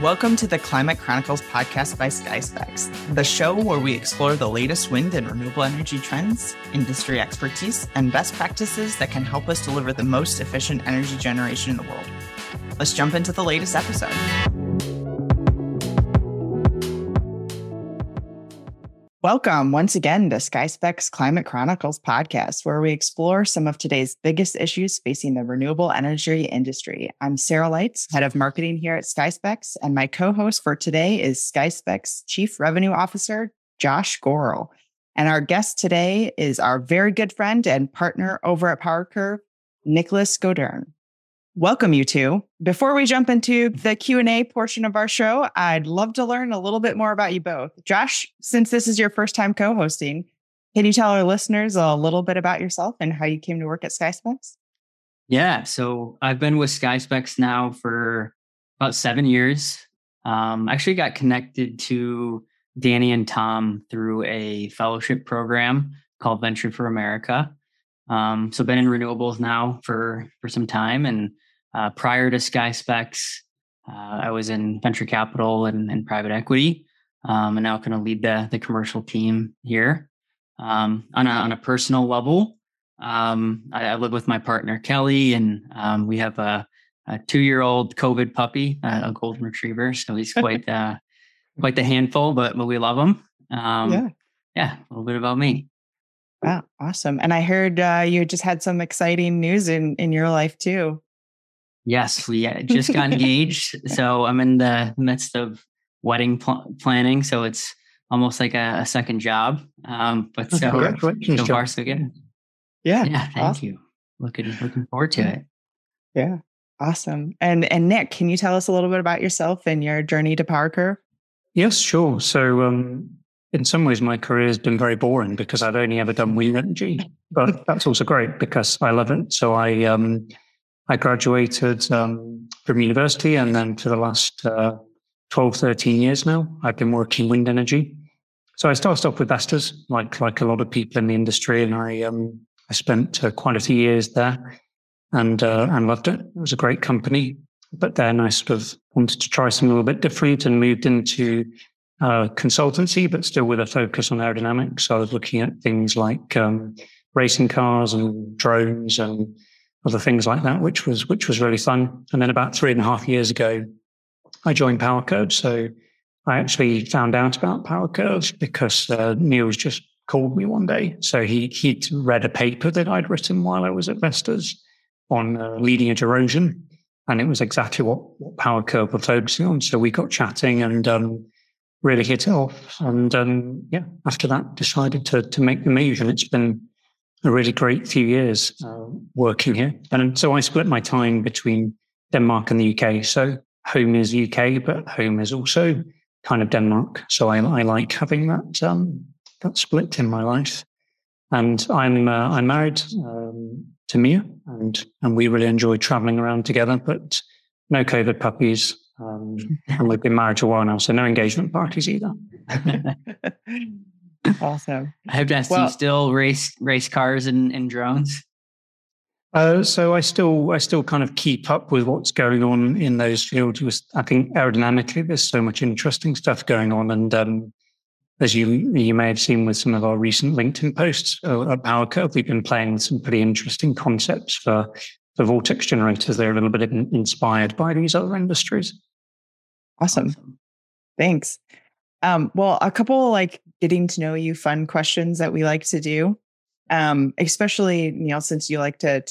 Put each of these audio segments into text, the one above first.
Welcome to the Climate Chronicles podcast by SkySpecs, the show where we explore the latest wind and renewable energy trends, industry expertise, and best practices that can help us deliver the most efficient energy generation in the world. Let's jump into the latest episode. Welcome once again to SkySpecs Climate Chronicles podcast, where we explore some of today's biggest issues facing the renewable energy industry. I'm Sarah Leitz, head of marketing here at SkySpecs, and my co-host for today is SkySpecs Chief Revenue Officer Josh Goryl. And our guest today is our very good friend and partner over at PowerCurve, Nicholas Gaudern welcome you two. Before we jump into the Q&A portion of our show, I'd love to learn a little bit more about you both. Josh, since this is your first time co-hosting, can you tell our listeners a little bit about yourself and how you came to work at SkySpecs? Yeah, so I've been with SkySpecs now for about seven years. Um, actually got connected to Danny and Tom through a fellowship program called Venture for America. Um, so been in renewables now for for some time, and uh, prior to SkySpecs, uh, I was in venture capital and, and private equity, um, and now going to lead the the commercial team here. Um, on a on a personal level, um, I, I, live with my partner Kelly, and um, we have a, a two year old COVID puppy, a golden retriever. So he's quite uh, quite the handful, but but we love him. Um, yeah, yeah, a little bit about me. Wow, awesome! And I heard uh, you just had some exciting news in in your life too. Yes, we uh, just got engaged, so I'm in the midst of wedding pl- planning. So it's almost like a, a second job. Um, but so so far so good. Yeah, yeah. Thank awesome. you. Looking looking forward to it. Yeah, awesome. And and Nick, can you tell us a little bit about yourself and your journey to PowerCurve? Yes, sure. So um, in some ways, my career has been very boring because I've only ever done wind energy, but that's also great because I love it. So I, um, I graduated um, from university and then for the last uh, 12, 13 years now, I've been working wind energy. So I started off with Vestas, like, like a lot of people in the industry. And I, um, I spent uh, quite a few years there and, uh, and loved it. It was a great company. But then I sort of wanted to try something a little bit different and moved into uh, consultancy, but still with a focus on aerodynamics. So I was looking at things like um, racing cars and drones and other things like that, which was which was really fun. And then about three and a half years ago, I joined PowerCurve. So I actually found out about PowerCurve because uh, Niels just called me one day. So he he'd read a paper that I'd written while I was at Vestas on uh, leading edge erosion, and it was exactly what, what PowerCurve were focusing on. So we got chatting and. Um, really hit it off. And um, yeah, after that, decided to to make the move, and it's been a really great few years uh, working here. And so I split my time between Denmark and the UK. So home is UK, but home is also kind of Denmark. So I, I like having that um, that split in my life. And I'm uh, I'm married um, to Mia, and and we really enjoy traveling around together. But no COVID puppies, um, and we've been married to a while now, so no engagement parties either. awesome. I have to ask, well, do you still race race cars and, and drones? Uh, so I still I still kind of keep up with what's going on in those fields. I think aerodynamically, there's so much interesting stuff going on, and um, as you you may have seen with some of our recent LinkedIn posts uh, at PowerCurve, we've been playing with some pretty interesting concepts for for vortex generators. They're a little bit inspired by these other industries. Awesome. awesome. Thanks. Um, well, a couple like getting to know you fun questions that we like to do. Um, especially Neil, since you like to,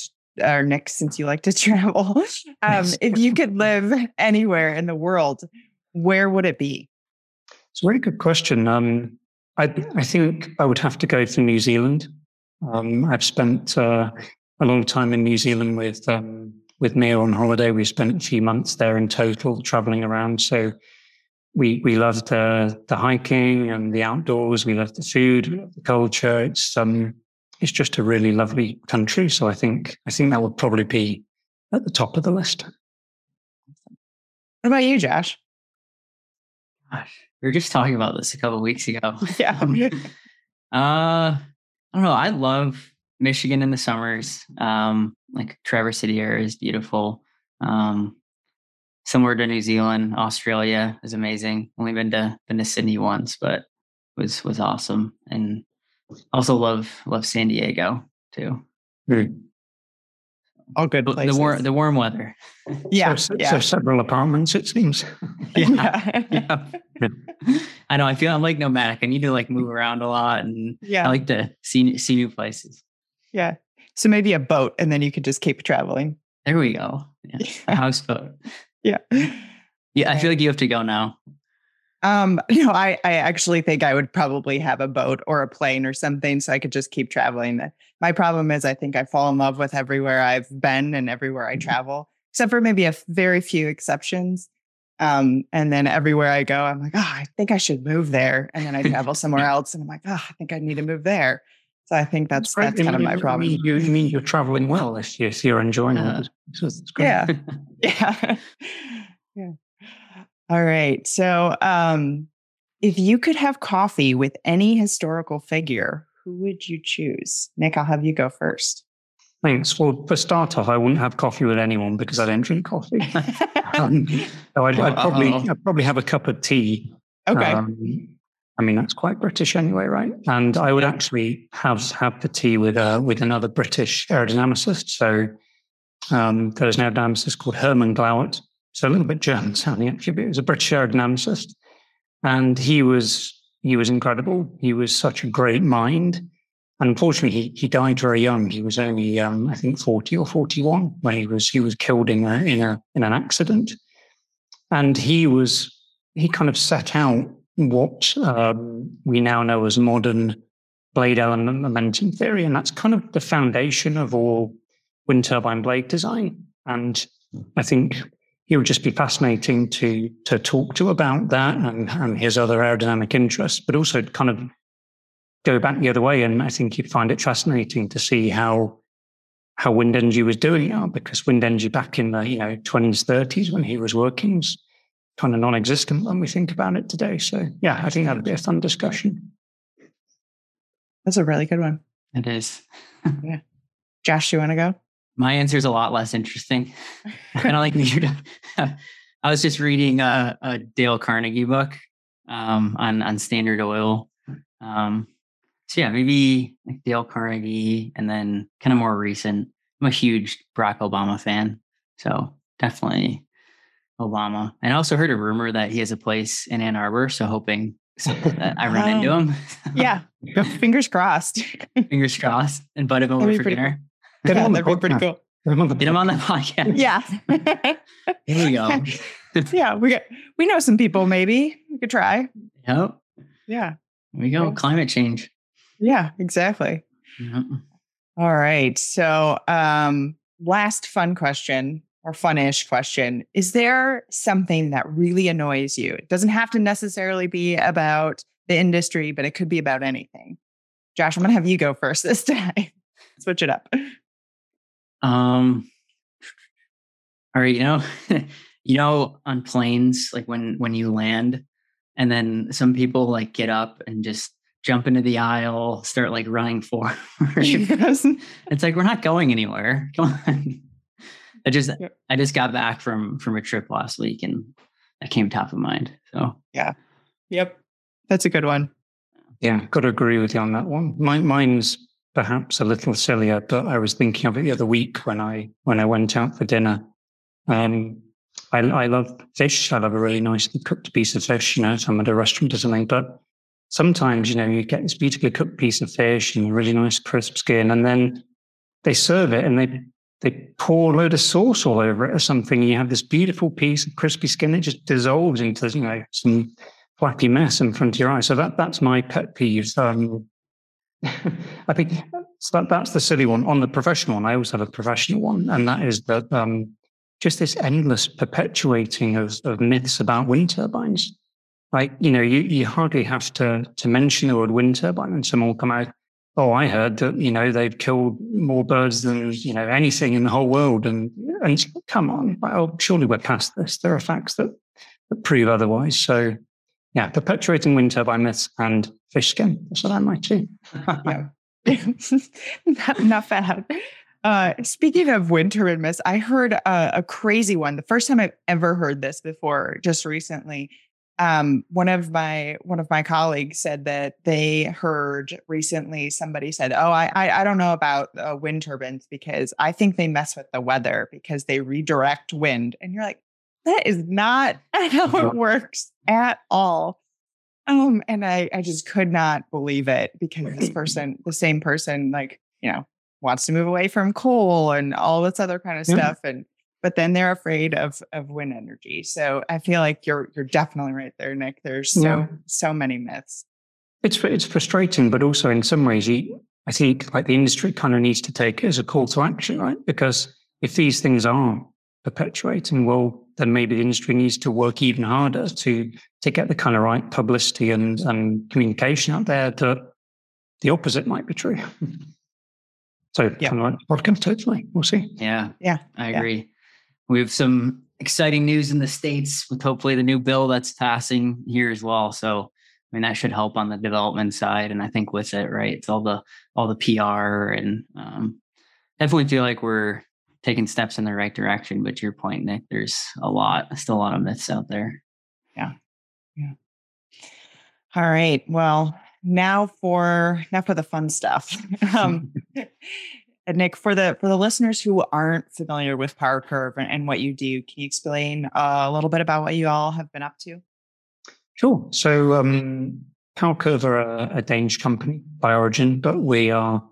or Nick, since you like to travel. Um, if you could live anywhere in the world, where would it be? It's a very good question. Um, I, I think I would have to go for New Zealand. Um, I've spent uh, a long time in New Zealand with um, with Mia on holiday. We spent a few months there in total, traveling around. So we we loved the the hiking and the outdoors. We loved the food, we loved the culture. It's um it's just a really lovely country. So I think I think that would probably be at the top of the list. What about you, Josh? Gosh, we were just talking about this a couple weeks ago. Yeah. uh, I don't know. I love Michigan in the summers. Um, like Traverse City area is beautiful. Um, similar to New Zealand, Australia is amazing. Only been to been to Sydney once, but was was awesome. And also love love San Diego too. Mm. All good The- places. The warm the warm weather. yeah, So, yeah. so several apartments, it seems. Yeah. yeah. Yeah. I know. I feel I'm like nomadic. I need to like move around a lot, and Yeah. I like to see see new places. Yeah. So maybe a boat and then you could just keep traveling. There we go. Yeah. A houseboat. Yeah. Yeah, I feel like you have to go now. Um, you know, I, I actually think I would probably have a boat or a plane or something so I could just keep traveling. My problem is I think I fall in love with everywhere I've been and everywhere I travel, except for maybe a very few exceptions. Um, and then everywhere I go, I'm like, oh, I think I should move there. And then I travel somewhere else and I'm like, oh, I think I need to move there. So I think that's Great. that's I kind of my I problem. mean, you, mean, you're traveling well if, you, if you're enjoying Yeah. it. So it's great. Yeah. Yeah. yeah. All right. So, um, if you could have coffee with any historical figure, who would you choose? Nick, I'll have you go first. Thanks. Well, for start off, I wouldn't have coffee with anyone because I don't drink coffee. Um, so I'd, I'd probably I'd probably have a cup of tea. okay. Um, I mean, that's quite British anyway, right? And I would actually have have the tea with uh, with another British aerodynamicist. So um, there's an aerodynamicist called Herman Glauert. So a little bit German sounding actually, but he was a British aerodynamicist, and he was he was incredible. He was such a great mind. Unfortunately, he, he died very young. He was only, um, I think, forty or forty-one when he was he was killed in a in a in an accident. And he was he kind of set out what um, we now know as modern blade element momentum theory, and that's kind of the foundation of all wind turbine blade design. And I think he would just be fascinating to to talk to about that and, and his other aerodynamic interests, but also kind of go back the other way. And I think you'd find it fascinating to see how how wind energy was doing now, because wind energy back in the you know twenties, thirties when he was working was kind of non-existent when we think about it today. So yeah, I think that'd be a fun discussion. That's a really good one. It is. Yeah. Josh, you want to go? My answer is a lot less interesting. kind of like you. I was just reading a, a Dale Carnegie book um, on on Standard Oil. Um, so yeah, maybe like Dale Carnegie, and then kind of more recent. I'm a huge Barack Obama fan, so definitely Obama. And I also heard a rumor that he has a place in Ann Arbor, so hoping that I run into him. Yeah. Fingers crossed. Fingers crossed, and invite him over for dinner. Get yeah, him on the that'd be pretty podcast. cool. Get him on the him on the podcast. Yeah. Here we go. yeah. We got, we know some people, maybe we could try. Yep. Yeah. Here we go. Okay. Climate change. Yeah, exactly. Yep. All right. So, um, last fun question or fun-ish question. Is there something that really annoys you? It doesn't have to necessarily be about the industry, but it could be about anything. Josh, I'm going to have you go first this time. Switch it up. Um. All right. You know, you know, on planes, like when when you land, and then some people like get up and just jump into the aisle, start like running forward. Yes. it's like we're not going anywhere. Come on. I just Yep. I just got back from from a trip last week, and that came top of mind. So yeah, Yep. That's a good one. Yeah, got to agree with you on that one. My, mine's perhaps a little sillier, but I was thinking of it the other week when I when I went out for dinner. Um, I, I love fish. I love a really nicely cooked piece of fish. You know, if I'm at a restaurant or something. But sometimes, you know, you get this beautifully cooked piece of fish and a really nice crisp skin, and then they serve it and they they pour a load of sauce all over it or something. And you have this beautiful piece of crispy skin. that just dissolves into you know some flappy mess in front of your eyes. So that that's my pet peeve. Um, I think so that, that's the silly one. On the professional one, I also have a professional one, and that is that um, just this endless perpetuating of, of myths about wind turbines. Like you know, you, you hardly have to to mention the word wind turbine, and someone will come out. Oh, I heard that you know they've killed more birds than you know anything in the whole world, and and come on, well, surely we're past this. There are facts that, that prove otherwise. So yeah, perpetuating wind turbine myths and fish skin. That's what I might do. Not, not bad. Uh, speaking of wind turbine myths, I heard a, a crazy one. The first time I've ever heard this before, just recently. Um, one of my one of my colleagues said that they heard recently somebody said, "Oh, I I, I don't know about uh, wind turbines because I think they mess with the weather because they redirect wind." And you're like, that is not how it works at all. Um, and I I just could not believe it because this person, the same person, like you know, wants to move away from coal and all this other kind of yeah. stuff, and but then they're afraid of of wind energy. So I feel like you're you're definitely right there, Nick. There's so yeah. so many myths. It's it's frustrating, but also in some ways, you, I think like the industry kind of needs to take it as a call to action, right? Because if these things are perpetuating, well, then maybe the industry needs to work even harder to to get the kind of right publicity and and communication out there that the opposite might be true. So yeah. kind of like podcast, totally. We'll see. Yeah. Yeah. I agree. We have some exciting news in the States with hopefully the new bill that's passing here as well. So, I mean, that should help on the development side. And I think with it, right, it's all the, all the PR and um, definitely feel like we're taking steps in the right direction. But to your point, Nick, there's a lot, still a lot of myths out there. Yeah. Yeah. All right. Well, now for now for the fun stuff. um, Nick, for the for the listeners who aren't familiar with PowerCurve and, and what you do, can you explain uh, a little bit about what you all have been up to? Sure. So um, PowerCurve are a, a, Danish company by origin, but we are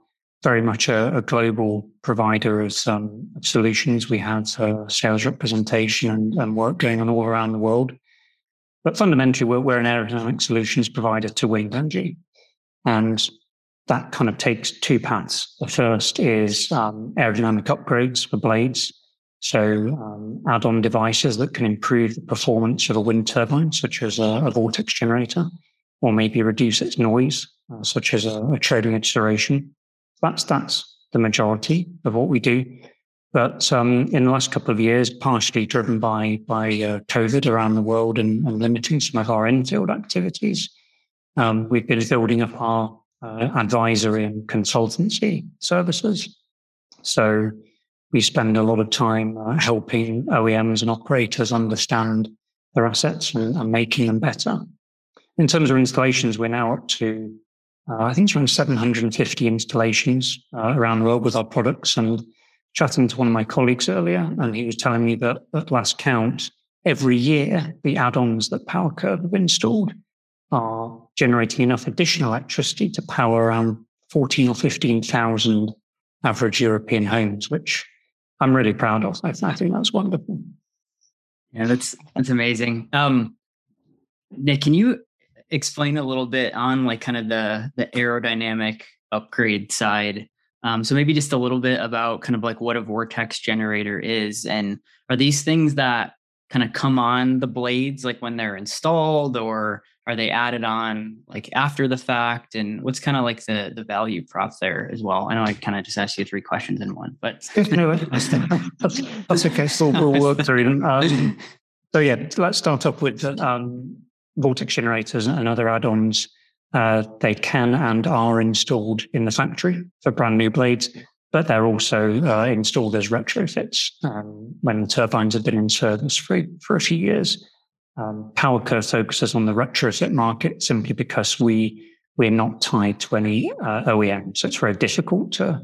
very much a, a global provider of some solutions. We have uh, sales representation and, and, work going on all around the world. But fundamentally, we're, we're an aerodynamic solutions provider to wind energy. And that kind of takes two paths. The first is um, aerodynamic upgrades for blades. So um, add-on devices that can improve the performance of a wind turbine, such as a, a vortex generator, or maybe reduce its noise, uh, such as a, a trailing edge serration. That's that's the majority of what we do. But um, in the last couple of years, partially driven by by uh, COVID around the world and, and, limiting some of our in-field activities, um, we've been building up our uh, advisory and consultancy services. So we spend a lot of time uh, helping OEMs and operators understand their assets and, and, making them better. In terms of installations, we're now up to, uh, I think it's around 750 installations uh, around the world with our products. And chatting to one of my colleagues earlier, and he was telling me that at last count, every year, the add-ons that PowerCurve have installed are generating enough additional electricity to power around 14 or 15,000 average European homes, which I'm really proud of. I, I, think that's wonderful. Yeah, that's that's amazing. Um, Nick, can you explain a little bit on like kind of the the aerodynamic upgrade side? Um, so maybe just a little bit about kind of like what a vortex generator is, and are these things that kind of come on the blades like when they're installed or are they added on like after the fact? And what's kind of like the the value prop there as well? I know i kind of just asked you three questions in one but no, that's, that's, okay. So we'll work through them. Um, so yeah let's start up with um, vortex generators and other add-ons. Uh, they can and are installed in the factory for brand new blades but they're also uh, installed as retrofits um, when the turbines have been in service for, for a few years. Um, PowerCurve focuses on the retrofit market simply because we we're not tied to any uh, OEM, so it's very difficult to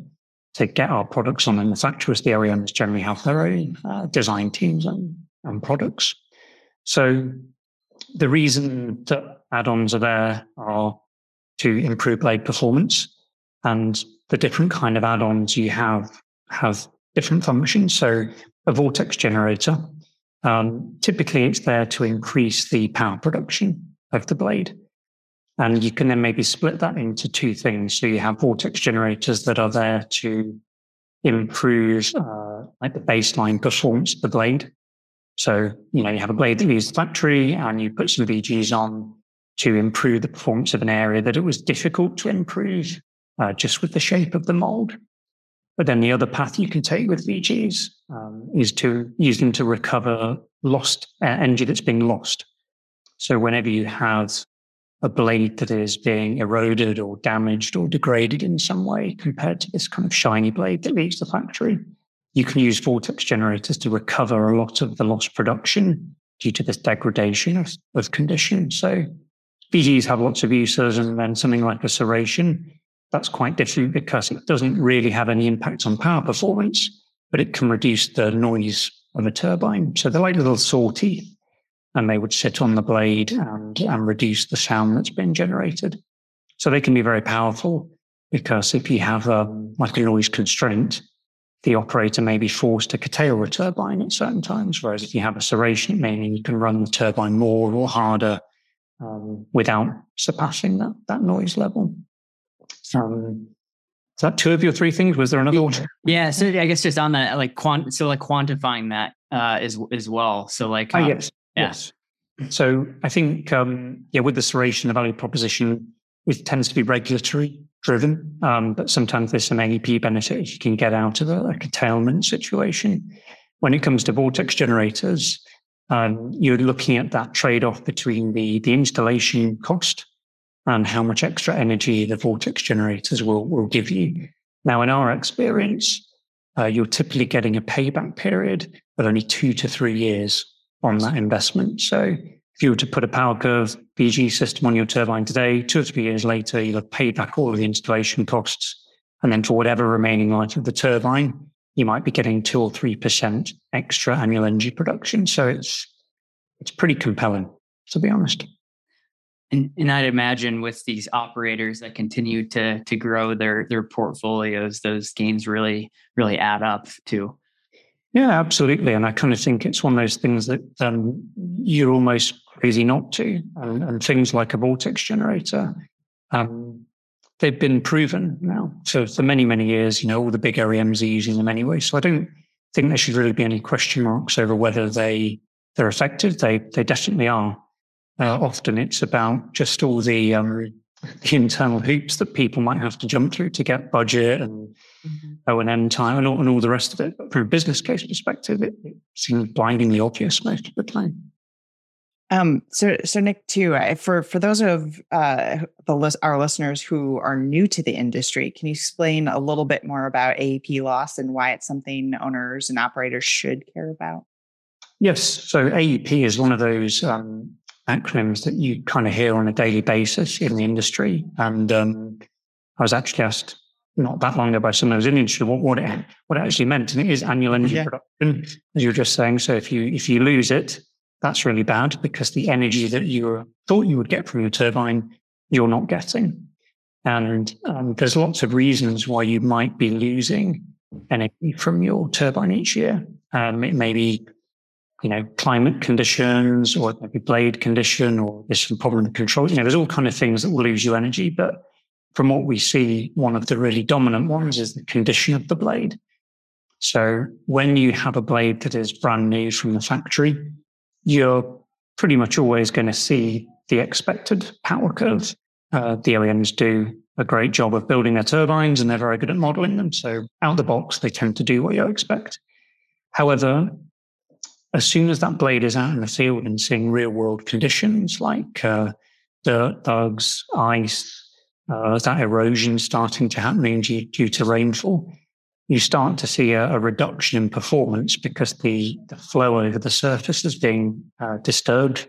to get our products on manufacturers. The OEMs generally have their own uh, design teams and, and products. So the reason that add-ons are there are to improve blade performance and the different kind of add-ons you have have different functions. So a vortex generator, um, typically it's there to increase the power production of the blade. And you can then maybe split that into two things. So you have vortex generators that are there to improve uh, like the baseline performance of the blade. So, you know, you have a blade that leaves the factory and you put some VGs on to improve the performance of an area that it was difficult to improve uh, just with the shape of the mold. But then the other path you can take with VGs um, is to use them to recover lost uh, energy that's been lost. So whenever you have a blade that is being eroded or damaged or degraded in some way compared to this kind of shiny blade that leaves the factory. You can use vortex generators to recover a lot of the lost production due to this degradation of, of condition. So VGs have lots of uses, and then something like a serration, that's quite different because it doesn't really have any impact on power performance, but it can reduce the noise of a turbine. So they're like little teeth and they would sit on the blade and, and reduce the sound that's been generated. So they can be very powerful because if you have a, like a noise constraint, the operator may be forced to curtail the turbine at certain times. Whereas if you have a serration, meaning you can run the turbine more or harder um, without surpassing that, that noise level. Um, is that two of your three things? Was there another one? Yeah. So I guess just on that, like quant, so like quantifying that uh, as as well. So like, uh, oh, yes, yeah. yes. So I think, um, yeah, with the serration, the value proposition, it tends to be regulatory driven, um, but sometimes there's some AEP benefit you can get out of a, a curtailment situation. When it comes to vortex generators, um, you're looking at that trade off between the, the installation cost and how much extra energy the vortex generators will, will give you. Now, in our experience, uh, you're typically getting a payback period of only two to three years on that investment. So if you were to put a PowerCurve VG system on your turbine today, two or three years later, you'll have paid back all of the installation costs. And then for whatever remaining life of the turbine, you might be getting two or three percent extra annual energy production. So it's it's pretty compelling, to be honest. And, and I'd imagine with these operators that continue to to grow their their portfolios, those gains really really add up too. Yeah, absolutely. And I kind of think it's one of those things that um, you're almost crazy not to. And, and things like a vortex generator, um, they've been proven now. So for many, many years, you know, all the big OEMs are using them anyway. So I don't think there should really be any question marks over whether they they're effective. They they definitely are. Uh, often it's about just all the um, the internal hoops that people might have to jump through to get budget and mm-hmm. O and M time and all, and all the rest of it. But from a business case perspective, it, it seems blindingly obvious most of the time. Um, so, so Nick, too, for for those of uh, the list, our listeners who are new to the industry, can you explain a little bit more about AEP loss and why it's something owners and operators should care about? Yes. So AEP is one of those um, acronyms that you kind of hear on a daily basis in the industry. And um, I was actually asked not that long ago by someone who's in the industry what, what it what it actually meant, and it is annual energy yeah. production, as you were just saying. So if you if you lose it, that's really bad because the energy that you thought you would get from your turbine, you're not getting. And um, there's lots of reasons why you might be losing energy from your turbine each year. Um, it may be, you know, climate conditions or maybe blade condition or there's some problem control. You know, there's all kind of things that will lose you energy. But from what we see, one of the really dominant ones is the condition of the blade. So when you have a blade that is brand new from the factory, you're pretty much always going to see the expected power curve. Uh, the OEMs do a great job of building their turbines and they're very good at modeling them. So out of the box, they tend to do what you expect. However, as soon as that blade is out in the field and seeing real world conditions like uh, dirt, bugs, ice, uh, that erosion starting to happen due, due to rainfall, you start to see a, a reduction in performance because the, the, flow over the surface is being uh, disturbed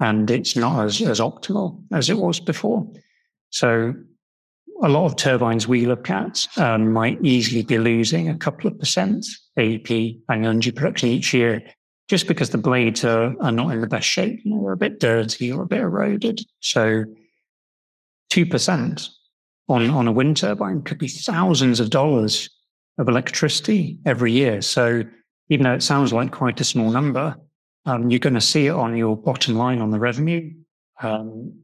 and it's not as, as optimal as it was before. So a lot of turbines we look at um, might easily be losing a couple of percent AEP and energy production each year just because the blades are, are not in the best shape. You know, they're a bit dirty or a bit eroded. So 2% on, on a wind turbine could be thousands of dollars of electricity every year. So even though it sounds like quite a small number, um, you're going to see it on your bottom line on the revenue um,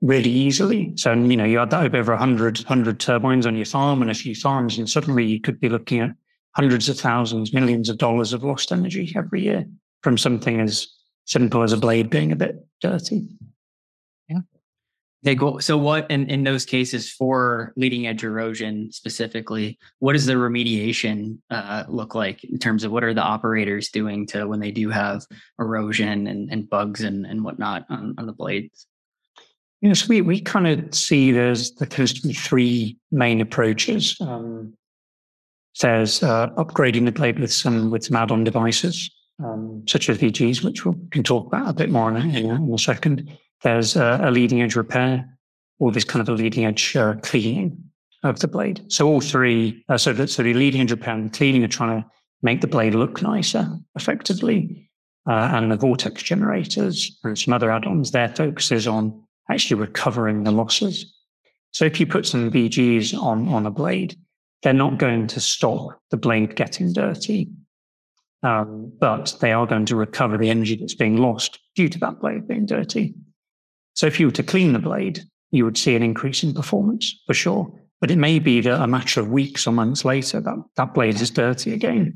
really easily. So, you know, you had that over 100, 100 turbines on your farm and a few farms, and suddenly you could be looking at hundreds of thousands, millions of dollars of lost energy every year from something as simple as a blade being a bit dirty. They go. So, what in, in those cases for leading edge erosion specifically, what does the remediation uh, look like in terms of what are the operators doing to when they do have erosion and, and bugs and, and whatnot on, on the blades? You know, so we, we kind of see there's the three main approaches. Um, there's uh, upgrading the blade with some with some add-on devices, um, such as VGs, which we can talk about a bit more in a, in a second. There's uh, a leading edge repair, or this kind of a leading edge uh, cleaning of the blade. So all three, uh, so, so the leading edge repair and cleaning are trying to make the blade look nicer, effectively. Uh, and the vortex generators and some other add-ons, their focus is on actually recovering the losses. So if you put some VGs on, on a blade, they're not going to stop the blade getting dirty. Um, but they are going to recover the energy that's being lost due to that blade being dirty. So if you were to clean the blade, you would see an increase in performance for sure. But it may be that a matter of weeks or months later, that, that blade is dirty again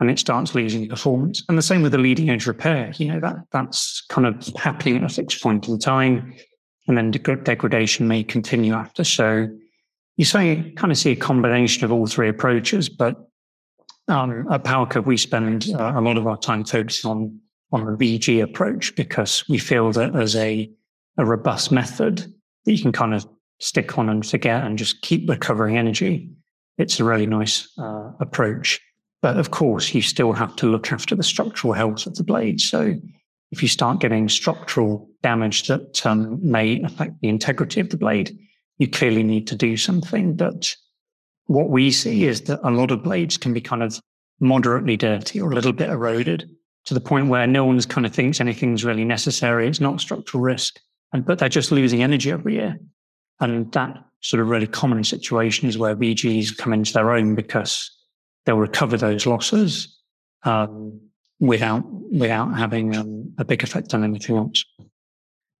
and it starts losing performance. And the same with the leading edge repair. You know, that that's kind of happening at a fixed point in time. And then degradation may continue after. So you say kind of see a combination of all three approaches, but um, at PowerCurve, we spend uh, a lot of our time focusing on on the VG approach because we feel that as a a robust method that you can kind of stick on and forget and just keep recovering energy. It's a really nice uh, approach. But of course, you still have to look after the structural health of the blade. So if you start getting structural damage that um, may affect the integrity of the blade, you clearly need to do something. But what we see is that a lot of blades can be kind of moderately dirty or a little bit eroded to the point where no one's kind of thinks anything's really necessary. It's not structural risk. And, but they're just losing energy every year. And that sort of really common situation is where VGs come into their own because they'll recover those losses um, without without having um, a big effect on anything else.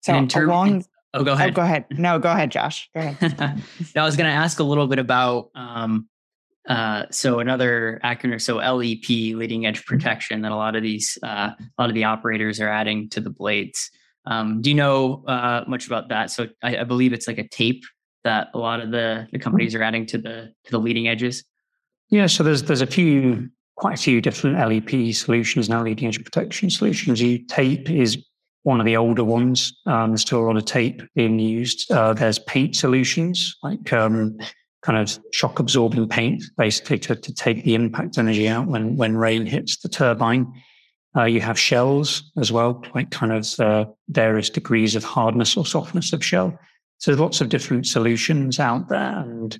So along, oh, go ahead. Oh, go ahead. No, go ahead, Josh. Go ahead. I was going to ask a little bit about um, uh, so another acronym, so LEP, leading edge protection, that a lot of these, uh, a lot of the operators are adding to the blades. Um, do you know uh, much about that? So I, I, believe it's like a tape that a lot of the, the companies are adding to the to the leading edges. Yeah, so there's there's a few quite a few different LEP solutions now, leading edge protection solutions. You tape is one of the older ones. Um, there's still a lot of tape being used. Uh, there's paint solutions like um, kind of shock absorbing paint, basically to, to take the impact energy out when when rain hits the turbine. Uh, you have shells as well, like kind of uh, various degrees of hardness or softness of shell. So there's lots of different solutions out there. And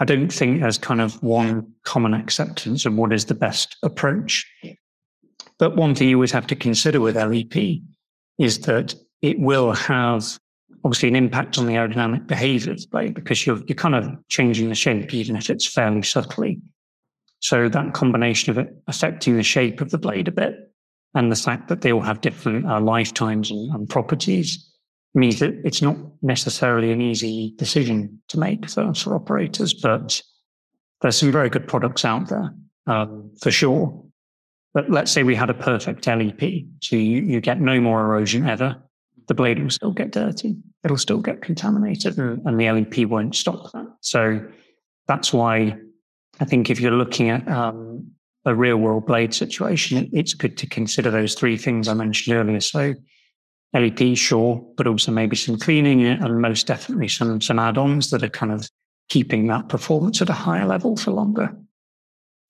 I don't think there's kind of one common acceptance of what is the best approach. But one thing you always have to consider with LEP is that it will have obviously an impact on the aerodynamic behavior of the blade because you're, you're kind of changing the shape, even if it's fairly subtly. So that combination of it affecting the shape of the blade a bit and the fact that they all have different uh, lifetimes and, and, properties means that it's not necessarily an easy decision to make for, for operators, but there's some very good products out there um, for sure. But let's say we had a perfect LEP, so you, you get no more erosion ever. The blade will still get dirty. It'll still get contaminated, mm. and the LEP won't stop that. So that's why I think if you're looking at um, a real world blade situation, it's good to consider those three things I mentioned earlier. So LEP, sure, but also maybe some cleaning and most definitely some, some add-ons that are kind of keeping that performance at a higher level for longer.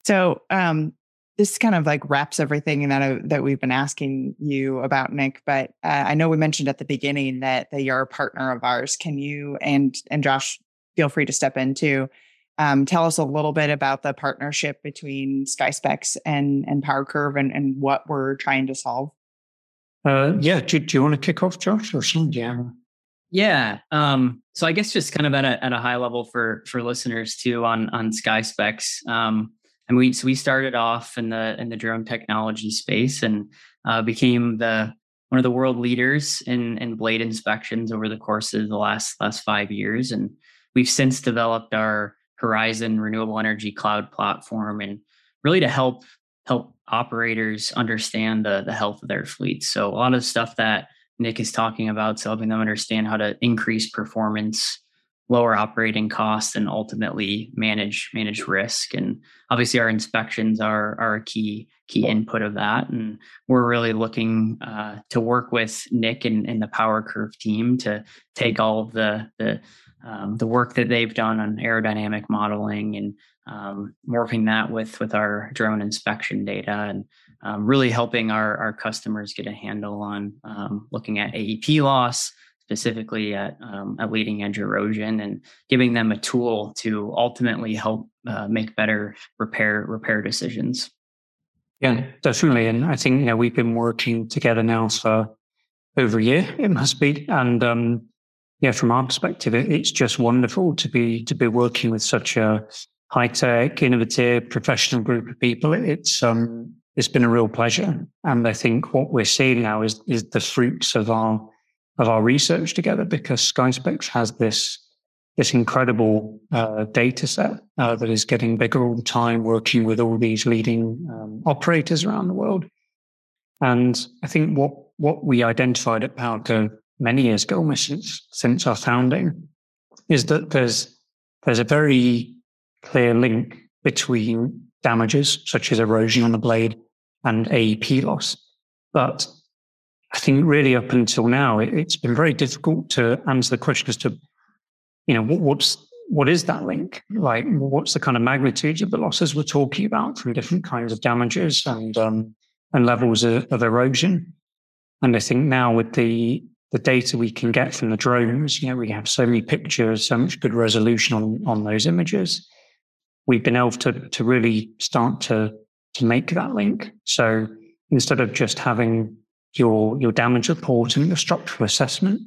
So um, this kind of like wraps everything that I, that we've been asking you about, Nick. But uh, I know we mentioned at the beginning that, that you're a partner of ours. Can you and and Josh feel free to step in too? Um, tell us a little bit about the partnership between SkySpecs and, and PowerCurve and, and what we're trying to solve. Uh, yeah, do, do, you want to kick off, Josh, or something? Yeah. Yeah. Um, so I guess just kind of at a, at a high level for for listeners too on on SkySpecs. Um, and we so we started off in the in the drone technology space and uh, became the one of the world leaders in in blade inspections over the course of the last last five years. And we've since developed our Horizon renewable energy cloud platform and really to help help operators understand the the health of their fleets. So a lot of stuff that Nick is talking about, so helping them understand how to increase performance, lower operating costs and ultimately manage manage risk. And obviously, our inspections are are a key key input of that. And we're really looking uh, to work with Nick and, and, the PowerCurve team to take all of the the um, the work that they've done on aerodynamic modeling and um, working that with with our drone inspection data and um, really helping our our customers get a handle on um, looking at AEP loss specifically at um, at leading edge erosion and giving them a tool to ultimately help uh, make better repair repair decisions. Yeah, definitely. And I think you know we've been working together now for over a year. It must be, and um, yeah, from our perspective, it, it's just wonderful to be to be working with such a high tech, innovative, professional group of people. It's um, it's been a real pleasure, and I think what we're seeing now is is the fruits of our of our research together because SkySpecs has this this incredible uh, data set uh, that is getting bigger all the time, working with all these leading um, operators around the world. And I think what what we identified at PowerCurve many years ago, almost since, since our founding, is that there's there's a very clear link between damages such as erosion on the blade and AEP loss. But I think really up until now, it, has been very difficult to answer the question as to, you know, what, what's what is that link? Like, what's the kind of magnitude of the losses we're talking about from different kinds of damages and um, and levels of, of erosion? And I think now with the the data we can get from the drones, you know, we have so many pictures, so much good resolution on, on those images. We've been able to, to really start to, to make that link. So instead of just having your, your damage report and your structural assessment,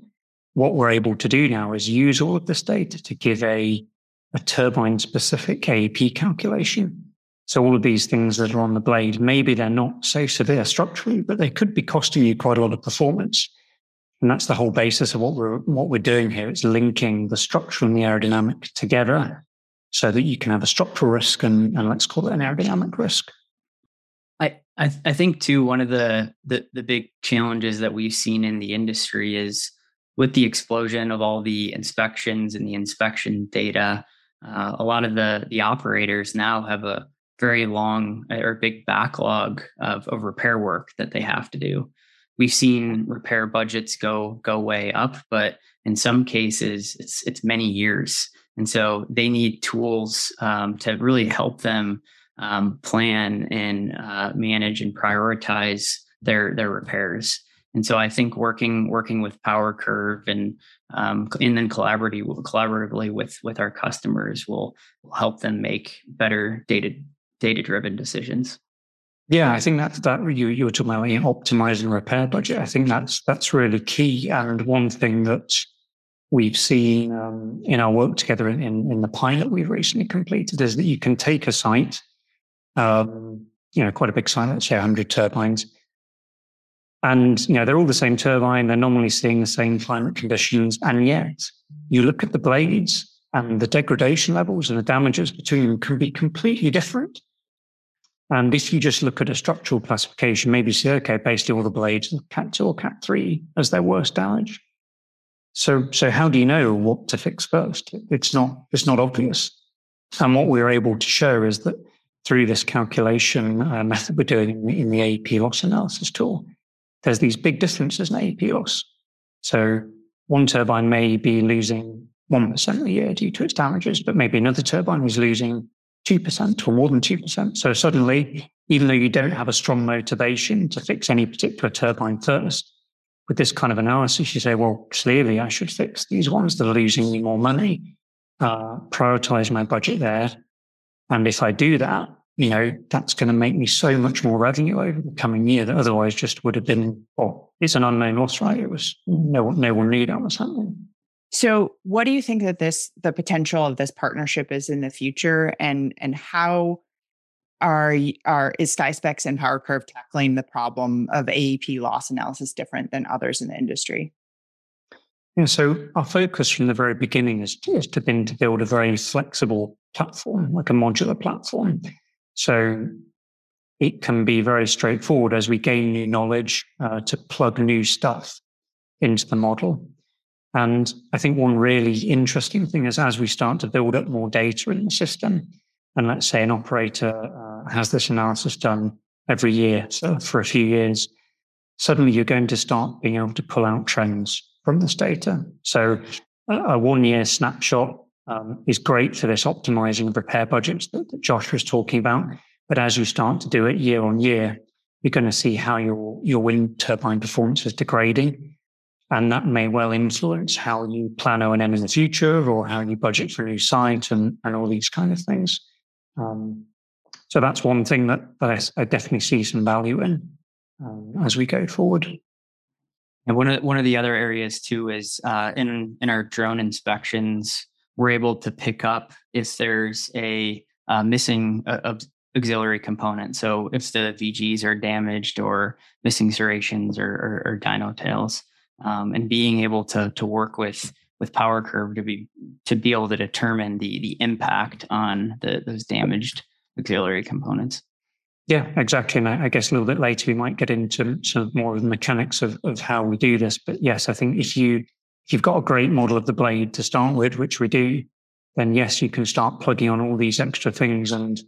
what we're able to do now is use all of this data to give a, a turbine specific AEP calculation. So all of these things that are on the blade, maybe they're not so severe structurally, but they could be costing you quite a lot of performance. And that's the whole basis of what we're what we're doing here. It's linking the structural and the aerodynamic together so that you can have a structural risk and, and let's call it an aerodynamic risk. I, I, I think too one of the, the the big challenges that we've seen in the industry is with the explosion of all the inspections and the inspection data, uh, a lot of the the operators now have a very long or big backlog of, of repair work that they have to do. We've seen repair budgets go go way up, but in some cases it's it's many years, and so they need tools um, to really help them um, plan and uh, manage and prioritize their their repairs. And so I think working working with PowerCurve and um, and then collaboratively collaboratively with with our customers will, will help them make better data data driven decisions. Yeah, I think that's that you you were talking about optimizing repair budget. I think that's that's really key. And one thing that we've seen um, in our work together in, in, in, the pilot we've recently completed is that you can take a site, um, you know, quite a big site, let's say 100 turbines, and you know they're all the same turbine. They're normally seeing the same climate conditions, and yet you look at the blades and the degradation levels and the damages between them can be completely different. And if you just look at a structural classification, maybe say, okay, basically all the blades, are Cat 2 or Cat 3 as their worst damage. So, so how do you know what to fix first? It's not, it's not obvious. And what we are able to show is that through this calculation uh, method we're doing in, the AEP loss analysis tool, there's these big differences in AEP loss. So one turbine may be losing 1% a year due to its damages, but maybe another turbine is losing 2% or more than 2%. So suddenly, even though you don't have a strong motivation to fix any particular turbine first, with this kind of analysis, you say, well, clearly I should fix these ones that are losing me more money, uh, prioritize my budget there. And if I do that, you know, that's going to make me so much more revenue over the coming year that otherwise just would have been, well, it's an unknown loss, right? It was no, one, no one knew that was happening. So, what do you think that this the potential of this partnership is in the future, and and how are are is SkySpecs and PowerCurve tackling the problem of AEP loss analysis different than others in the industry? Yeah, so our focus from the very beginning is to been to build a very flexible platform, like a modular platform. So it can be very straightforward as we gain new knowledge uh, to plug new stuff into the model. And I think one really interesting thing is as we start to build up more data in the system, and let's say an operator uh, has this analysis done every year, so for a few years, suddenly you're going to start being able to pull out trends from this data. So a one year snapshot um, is great for this optimizing of repair budgets that, that Josh was talking about. But as you start to do it year on year, you're going to see how your, your wind turbine performance is degrading. And that may well influence how you plan O&M in the future or how you budget for a new site and, and all these kind of things. Um, so that's one thing that, that I, I definitely see some value in um, as we go forward. And one of one of the other areas too is uh, in in our drone inspections, we're able to pick up if there's a uh, missing uh, auxiliary component. So if the VGs are damaged or missing serrations or, or, or DinoTails, um, and being able to to work with with PowerCurve to be to be able to determine the the impact on the, those damaged auxiliary components. Yeah, exactly. And I, guess a little bit later we might get into some more of the mechanics of, of how we do this. But yes, I think if you you've got a great model of the blade to start with, which we do, then yes, you can start plugging on all these extra things. And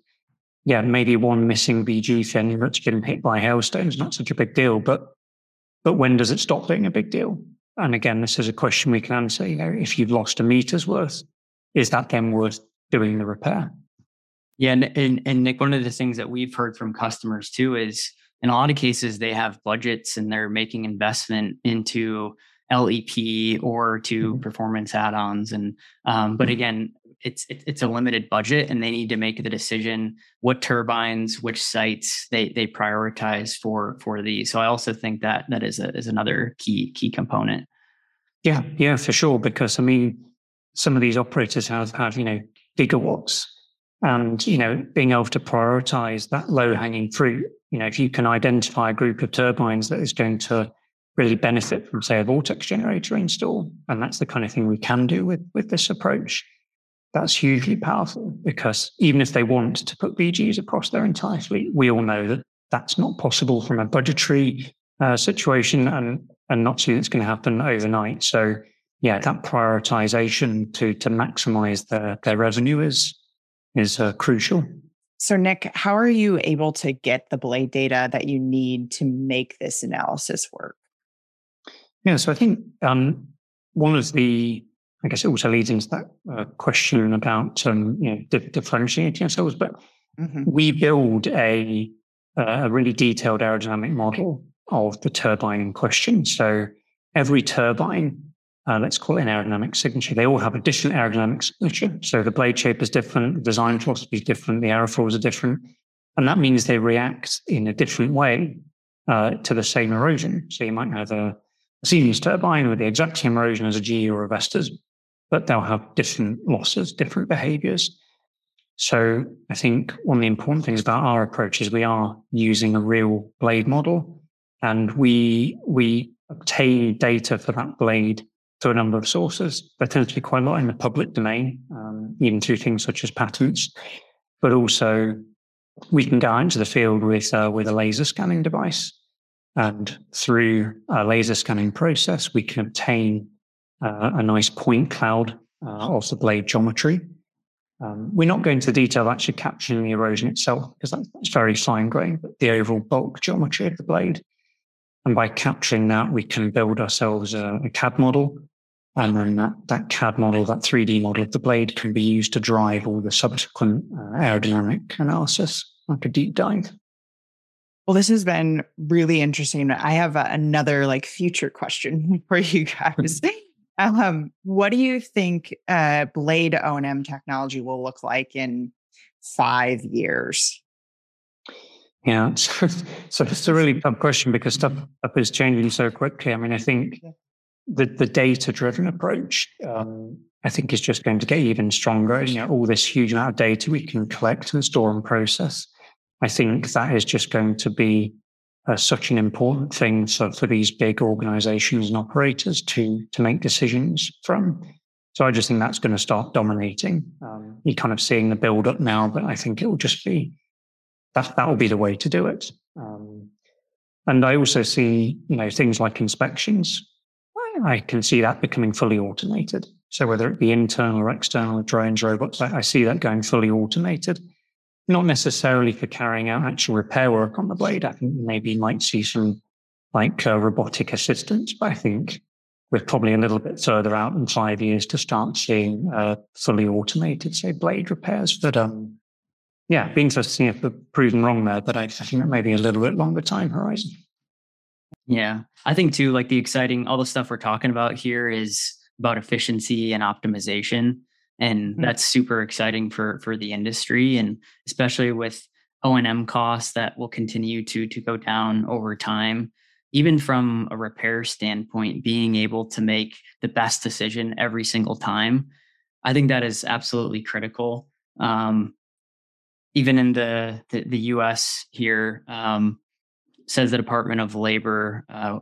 yeah, maybe one missing VG thing that's getting hit by hailstones, not such a big deal. But but when does it stop being a big deal? And again, this is a question we can answer. You know, if you've lost a meter's worth, is that then worth doing the repair? Yeah, and, and, and Nick, one of the things that we've heard from customers too is in a lot of cases they have budgets and they're making investment into LEP or to mm-hmm. performance add-ons, and um, but mm-hmm. again, it's it, it's a limited budget, and they need to make the decision what turbines, which sites they they prioritize for for these. So I also think that that is a, is another key key component. Yeah, yeah, for sure. Because I mean, some of these operators have have you know gigawatts and you know being able to prioritize that low hanging fruit you know if you can identify a group of turbines that is going to really benefit from say a vortex generator install and that's the kind of thing we can do with with this approach that's hugely powerful because even if they want to put VGs across their entire fleet, we all know that that's not possible from a budgetary uh, situation and, and not something that's going to happen overnight. So yeah, that prioritization to, to maximize their, their revenue is, is uh, crucial. So, Nick, how are you able to get the blade data that you need to make this analysis work? Yeah, so I think um, one of the, I guess it also leads into that uh, question about um, you know di- differentiating ourselves. But mm-hmm. we build a a really detailed aerodynamic model of the turbine in question. So every turbine uh, let's call it an aerodynamic signature. They all have a different aerodynamic signature. So the blade shape is different, the design philosophy is different, the aerofoils are different. And that means they react in a different way uh, to the same erosion. So you might have a, a Siemens turbine with the exact same erosion as a GE or a Vestas, but they'll have different losses, different behaviors. So I think one of the important things about our approach is we are using a real blade model and we, we obtain data for that blade through a number of sources. There tends to be quite a lot in the public domain, um, even through things such as patents, but also we can go out into the field with uh, with a laser scanning device, and through a laser scanning process, we can obtain uh, a nice point cloud uh, of the blade geometry. Um, we're not going into detail actually capturing the erosion itself because that's very fine grained, but the overall bulk geometry of the blade. And by capturing that, we can build ourselves a, a CAD model and then that, that CAD model, that 3D model of the blade can be used to drive all the subsequent uh, aerodynamic analysis, like a deep dive. Well, this has been really interesting. I have a, another like future question for you guys. um, what do you think uh, blade O&M technology will look like in five years? Yeah, so, so it's a really tough question because stuff, stuff is changing so quickly. I mean, I think the, the data driven approach, um, I think is just going to get even stronger. You know, all this huge amount of data we can collect and store and process. I think that is just going to be uh, such an important thing for, for these big organizations and operators to, to make decisions from. So I just think that's going to start dominating. Um, you're kind of seeing the build up now, but I think it will just be that that will be the way to do it. Um, and I also see, you know, things like inspections I can see that becoming fully automated. So whether it be internal or external drones, robots, I, I see that going fully automated. Not necessarily for carrying out actual repair work on the blade. I think maybe you might see some like uh, robotic assistance, but I think we're probably a little bit further out in five years to start seeing uh, fully automated, say, blade repairs. But um, yeah, be interesting if we're proven wrong there, but I, I think that may be a little bit longer time horizon. Yeah. I think too, like the exciting, all the stuff we're talking about here is about efficiency and optimization. And mm-hmm. that's super exciting for for the industry and especially with O&M costs that will continue to to go down over time even from a repair standpoint, being able to make the best decision every single time, I think that is absolutely critical. Um, even in the, the, the U.S. here, um, says the Department of Labor, uh,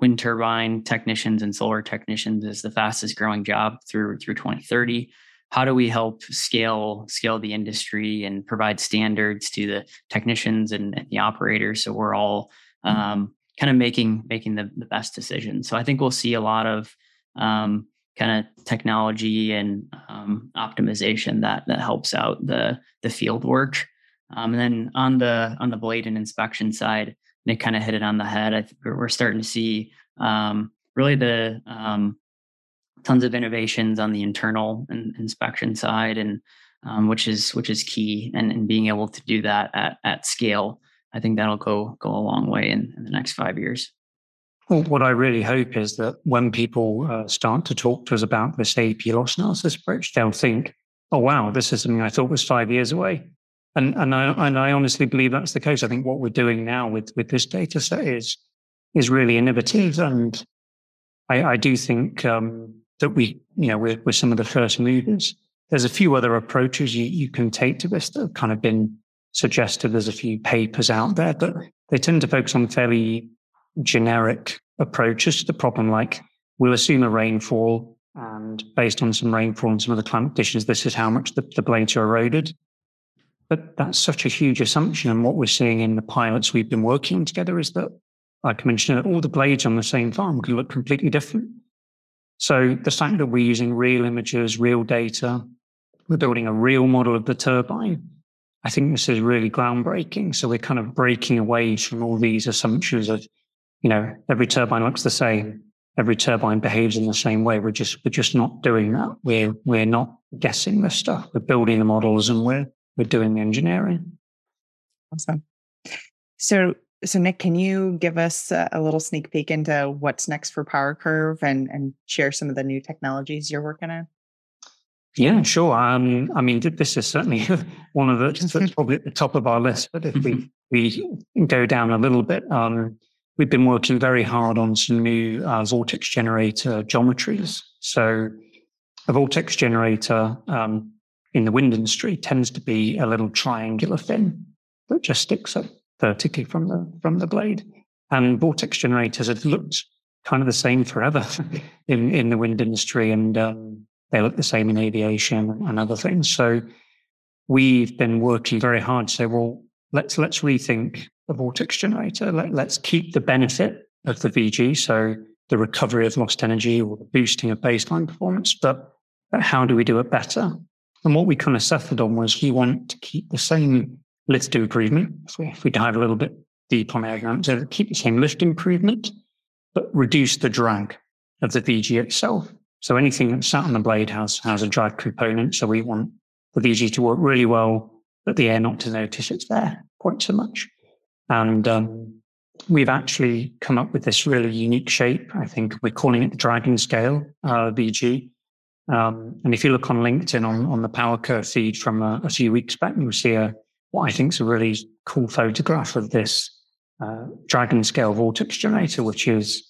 wind turbine technicians and solar technicians is the fastest growing job through through 2030. How do we help scale scale the industry and provide standards to the technicians and, and the operators so we're all um, kind of making making the, the best decisions. So I think we'll see a lot of um, kind of technology and um, optimization that that helps out the the field work. Um, and then on the on the blade and inspection side, Nick kind of hit it on the head. I think we're starting to see um, really the um, tons of innovations on the internal and inspection side, and um, which is which is key, and, and being able to do that at at scale I think that'll go go a long way in, in the next five years. Well, what I really hope is that when people uh, start to talk to us about this AEP loss analysis approach, they'll think, "Oh, wow, this is something I thought was five years away." And and I and I honestly believe that's the case. I think what we're doing now with with this data set is is really innovative, and I, I do think um, that we, you know, we're, we're some of the first movers. There's a few other approaches you, you can take to this that have kind of been suggested there's a few papers out there, but they tend to focus on fairly generic approaches to the problem, like we'll assume a rainfall, and based on some rainfall and some of the climate conditions, this is how much the, the blades are eroded. But that's such a huge assumption. And what we're seeing in the pilots we've been working together is that, like I mentioned, all the blades on the same farm can look completely different. So the fact that we're using real images, real data, we're building a real model of the turbine, I think this is really groundbreaking. So we're kind of breaking away from all these assumptions of, you know, every turbine looks the same, every turbine behaves in the same way. We're just we're just not doing that. We're we're not guessing this stuff. We're building the models and we're we're doing the engineering. Awesome. So so Nick, can you give us a little sneak peek into what's next for PowerCurve and and share some of the new technologies you're working on? Yeah, sure. Um, I mean, this is certainly one of the that's probably at the top of our list. But if we mm-hmm. we go down a little bit, um, we've been working very hard on some new uh, vortex generator geometries. So, a vortex generator um, in the wind industry tends to be a little triangular fin that just sticks up vertically from the from the blade. And vortex generators have looked kind of the same forever in in the wind industry, and um, they look the same in aviation and other things. So we've been working very hard to say, well, let's let's rethink the vortex generator. Let, let's keep the benefit of the VG, so the recovery of lost energy or the boosting of baseline performance, but how do we do it better? And what we kind of settled on was we want to keep the same lift improvement. If we, if we dive a little bit deep on aerodynamics, keep the same lift improvement, but reduce the drag of the VG itself. So anything that's sat on the blade has, has a drag component. So we want the VG to work really well, but the air not to notice it's there quite so much. And um, we've actually come up with this really unique shape. I think we're calling it the dragon scale uh, VG. Um, and if you look on LinkedIn on, on the PowerCurve feed from a, a few weeks back, you'll see a, what I think is a really cool photograph of this uh, dragon scale vortex generator, which is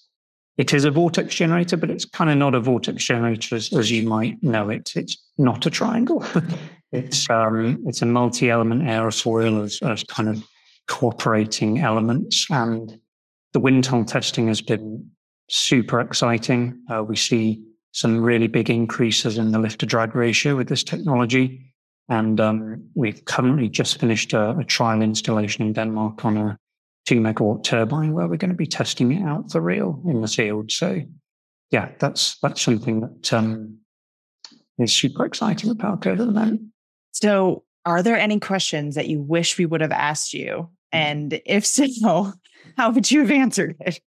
it is a vortex generator, but it's kind of not a vortex generator as, as you might know it. It's not a triangle. it's um, it's a multi-element aerofoil as, as kind of cooperating elements, and the wind tunnel testing has been super exciting. Uh, we see some really big increases in the lift to drag ratio with this technology. And um, we've currently just finished a, a, trial installation in Denmark on a two megawatt turbine where we're going to be testing it out for real in the field. So yeah, that's that's something that um, is super exciting about PowerCurve at the moment. So, are there any questions that you wish we would have asked you? And if so, how would you have answered it?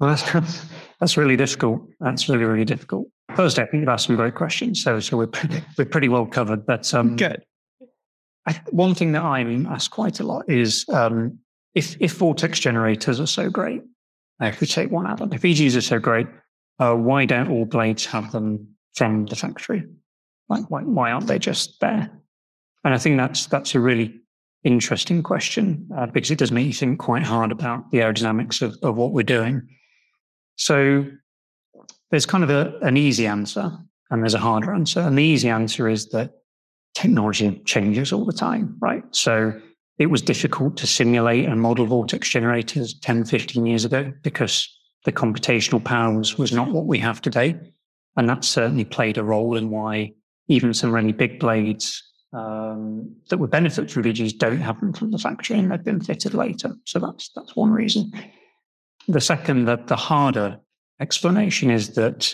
Well, that's, that's really difficult. That's really, really difficult. First, I think you've asked some great questions. So, so we're, pretty, we're pretty well covered. But um, good. I, one thing that I'm asked quite a lot is um, if, if vortex generators are so great, if we take one out, if VGs are so great, uh, why don't all blades have them from the factory? Like, why, why aren't they just there? And I think that's that's a really interesting question uh, because it does make you think quite hard about the aerodynamics of, of what we're doing. So there's kind of a, an easy answer and there's a harder answer. And the easy answer is that technology changes all the time, right? So it was difficult to simulate and model vortex generators 10, 15 years ago because the computational power was, was not what we have today. And that certainly played a role in why even some really big blades um, that would benefit from VGs don't have them from the factory and they've been fitted later. So that's that's one reason. The second, that the harder explanation is that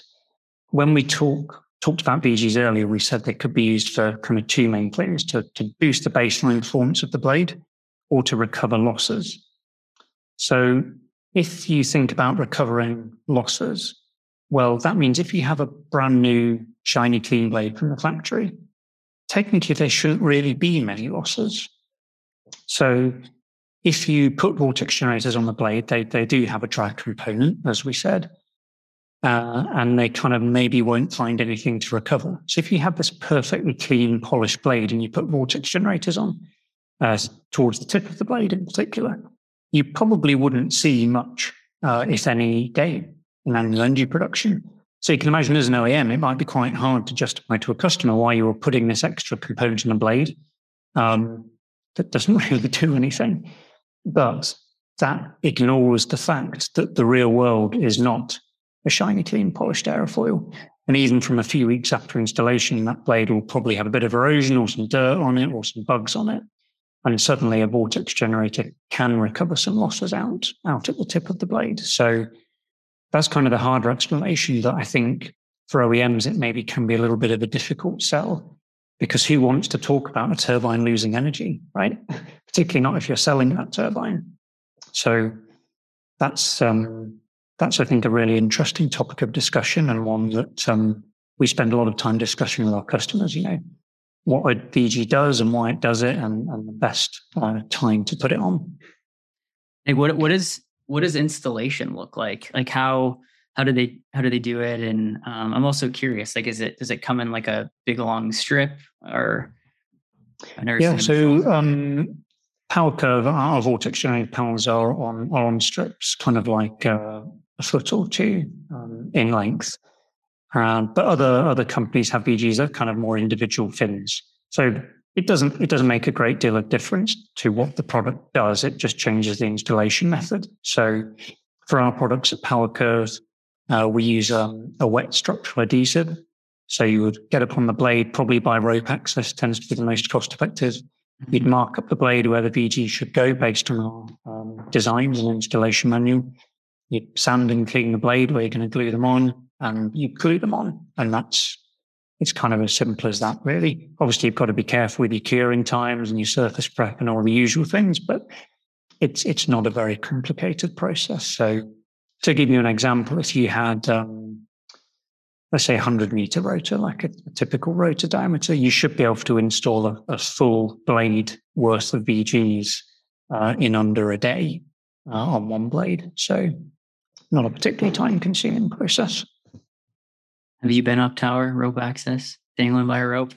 when we talk talked about VGs earlier, we said they could be used for kind of two main things to, to boost the baseline performance of the blade or to recover losses. So if you think about recovering losses, well, that means if you have a brand new shiny clean blade from the factory, technically there shouldn't really be many losses. So if you put vortex generators on the blade, they, they do have a drag component, as we said, uh, and they kind of maybe won't find anything to recover. So if you have this perfectly clean, polished blade and you put vortex generators on uh, towards the tip of the blade in particular, you probably wouldn't see much, uh, if any, gain in annual energy production. So you can imagine as an OEM, it might be quite hard to justify to a customer why you were putting this extra component in a blade um, that doesn't really do anything. But that ignores the fact that the real world is not a shiny, clean, polished aerofoil. And even from a few weeks after installation, that blade will probably have a bit of erosion or some dirt on it or some bugs on it. And suddenly a vortex generator can recover some losses out, out at the tip of the blade. So that's kind of the harder explanation that I think for OEMs, it maybe can be a little bit of a difficult sell because who wants to talk about a turbine losing energy, right? Particularly not if you're selling that turbine. So that's, um, that's, I think, a really interesting topic of discussion and one that um, we spend a lot of time discussing with our customers, you know, what a VG does and why it does it and, and the best uh, time to put it on. Hey, what, what is what does installation look like? Like how how do they how do they do it? And um, I'm also curious, like, is it does it come in like a big long strip or? yeah, so um, PowerCurve, our vortex generated panels are on are on strips, kind of like uh, a foot or two um, in length. Uh, but other other companies have VGs that are kind of more individual fins. So it doesn't it doesn't make a great deal of difference to what the product does. It just changes the installation method. So for our products at PowerCurve, uh, we use um, a wet structural adhesive. So you would get up on the blade, probably by rope access tends to be the most cost effective. Mm-hmm. You'd mark up the blade where the VG should go based on our um, designs and installation manual. You'd sand and clean the blade where you're going to glue them on, and you glue them on, and that's it's kind of as simple as that, really. Obviously, you've got to be careful with your curing times and your surface prep and all the usual things, but it's it's not a very complicated process. So, to give you an example, if you had, um, let's say, a 100 meter rotor, like a, a, typical rotor diameter, you should be able to install a, a full blade worth of VGs uh, in under a day uh, on one blade. So, not a particularly time consuming process. Have you been up tower rope access, dangling by a rope?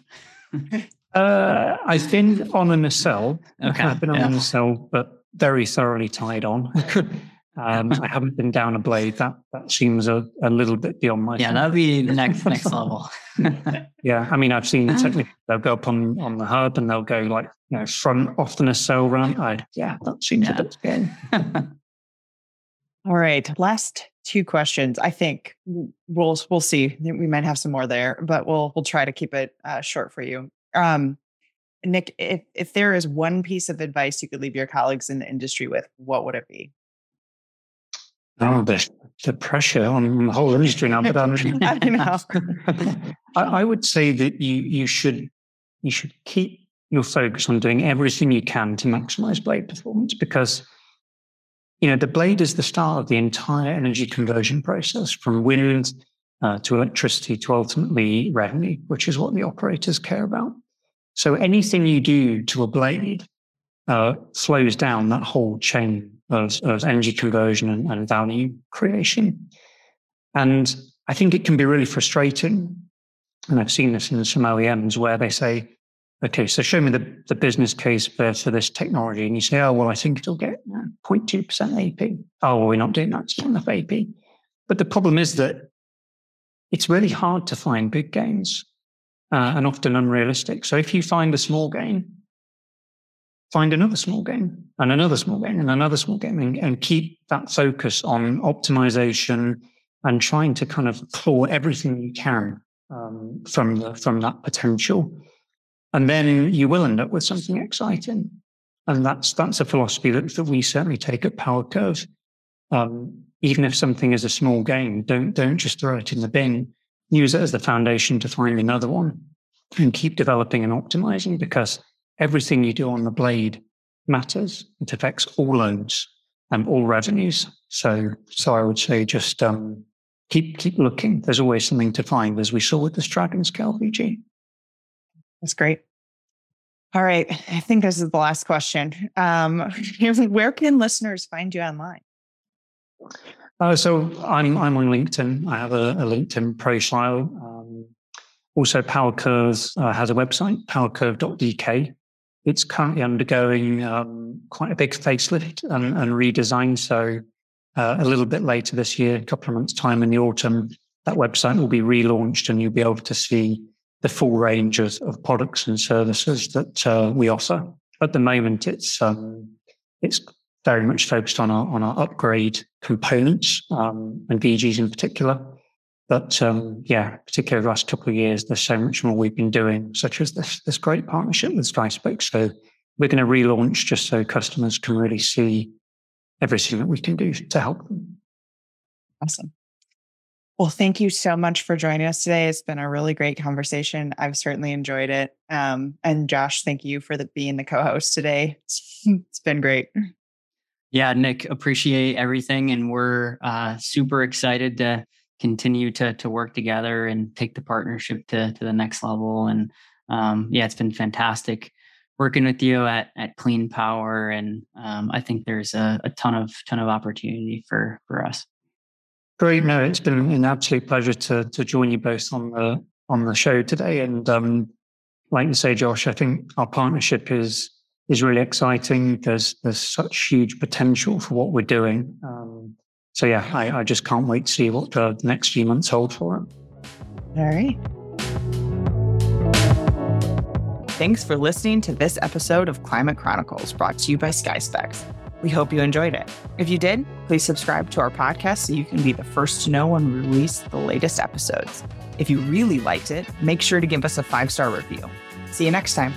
uh, I've been on a nacelle. Okay. I've been on yeah. a nacelle, but very thoroughly tied on. um, I haven't been down a blade. That that seems a, a little bit beyond my. Yeah, that'd be the next next level. yeah, I mean, I've seen technically they'll go up on on the hub and they'll go like you know front off the nacelle run. I yeah, that seems yeah. a bit scary. All right, last two questions. I think we'll we'll see. We might have some more there, but we'll we'll try to keep it uh, short for you. Um, Nick, if if there is one piece of advice you could leave your colleagues in the industry with, what would it be? Oh, the, the pressure on the whole industry now. But um, I know. I, I would say that you you should you should keep your focus on doing everything you can to maximize blade performance because you know the blade is the start of the entire energy conversion process from wind uh, to electricity to ultimately revenue, which is what the operators care about. So anything you do to a blade uh, slows down that whole chain of, of energy conversion and, and value creation. And I think it can be really frustrating. And I've seen this in some OEMs where they say, okay, so show me the, the business case for, for this technology. And you say, oh, well, I think it'll get 0.2% AEP. Oh, well, we're not doing that. It's not enough AEP. But the problem is that it's really hard to find big gains uh, and often unrealistic. So if you find a small gain, find another small gain and another small gain and another small gain and, and keep that focus on optimization and trying to kind of claw everything you can um, from the, from that potential. And then you will end up with something exciting. And that's that's a philosophy that, that we certainly take at PowerCurve. Um, even if something is a small gain, don't don't just throw it in the bin. Use it as the foundation to find another one and keep developing and optimizing because everything you do on the blade matters. It affects all loads and all revenues. So so I would say just um, keep keep looking. There's always something to find, as we saw with this Dragon Scale VG. That's great. All right. I think this is the last question. Um, where can listeners find you online? Uh, so I'm I'm on LinkedIn. I have a, a LinkedIn profile. Um, also, PowerCurve uh, has a website, powercurve.dk. It's currently undergoing um, quite a big facelift and, and redesign. So uh, a little bit later this year, a couple of months' time in the autumn, that website will be relaunched, and you'll be able to see the full range of, of products and services that uh, we offer. At the moment, it's um, it's very much focused on our on our upgrade components um, and VGs in particular. But um, yeah, particularly the last couple of years, there's so much more we've been doing, such as this this great partnership with SkySpec. So we're going to relaunch just so customers can really see everything that we can do to help them. Awesome. Well, thank you so much for joining us today. It's been a really great conversation. I've certainly enjoyed it. Um, and Josh, thank you for the, being the co-host today. It's, it's been great. Yeah, Nick, appreciate everything, and we're uh, super excited to continue to to work together and take the partnership to to the next level. And um, yeah, it's been fantastic working with you at at Clean Power, and um, I think there's a, a ton of ton of opportunity for for us. Great. No, it's been an absolute pleasure to to join you both on the on the show today. And um, like you say, Josh, I think our partnership is is really exciting. There's there's such huge potential for what we're doing. Um, so yeah, I, I, just can't wait to see what the next few months hold for it. All right. Thanks for listening to this episode of Climate Chronicles brought to you by SkySpecs. We hope you enjoyed it. If you did, please subscribe to our podcast so you can be the first to know when we release the latest episodes. If you really liked it, make sure to give us a five star review. See you next time.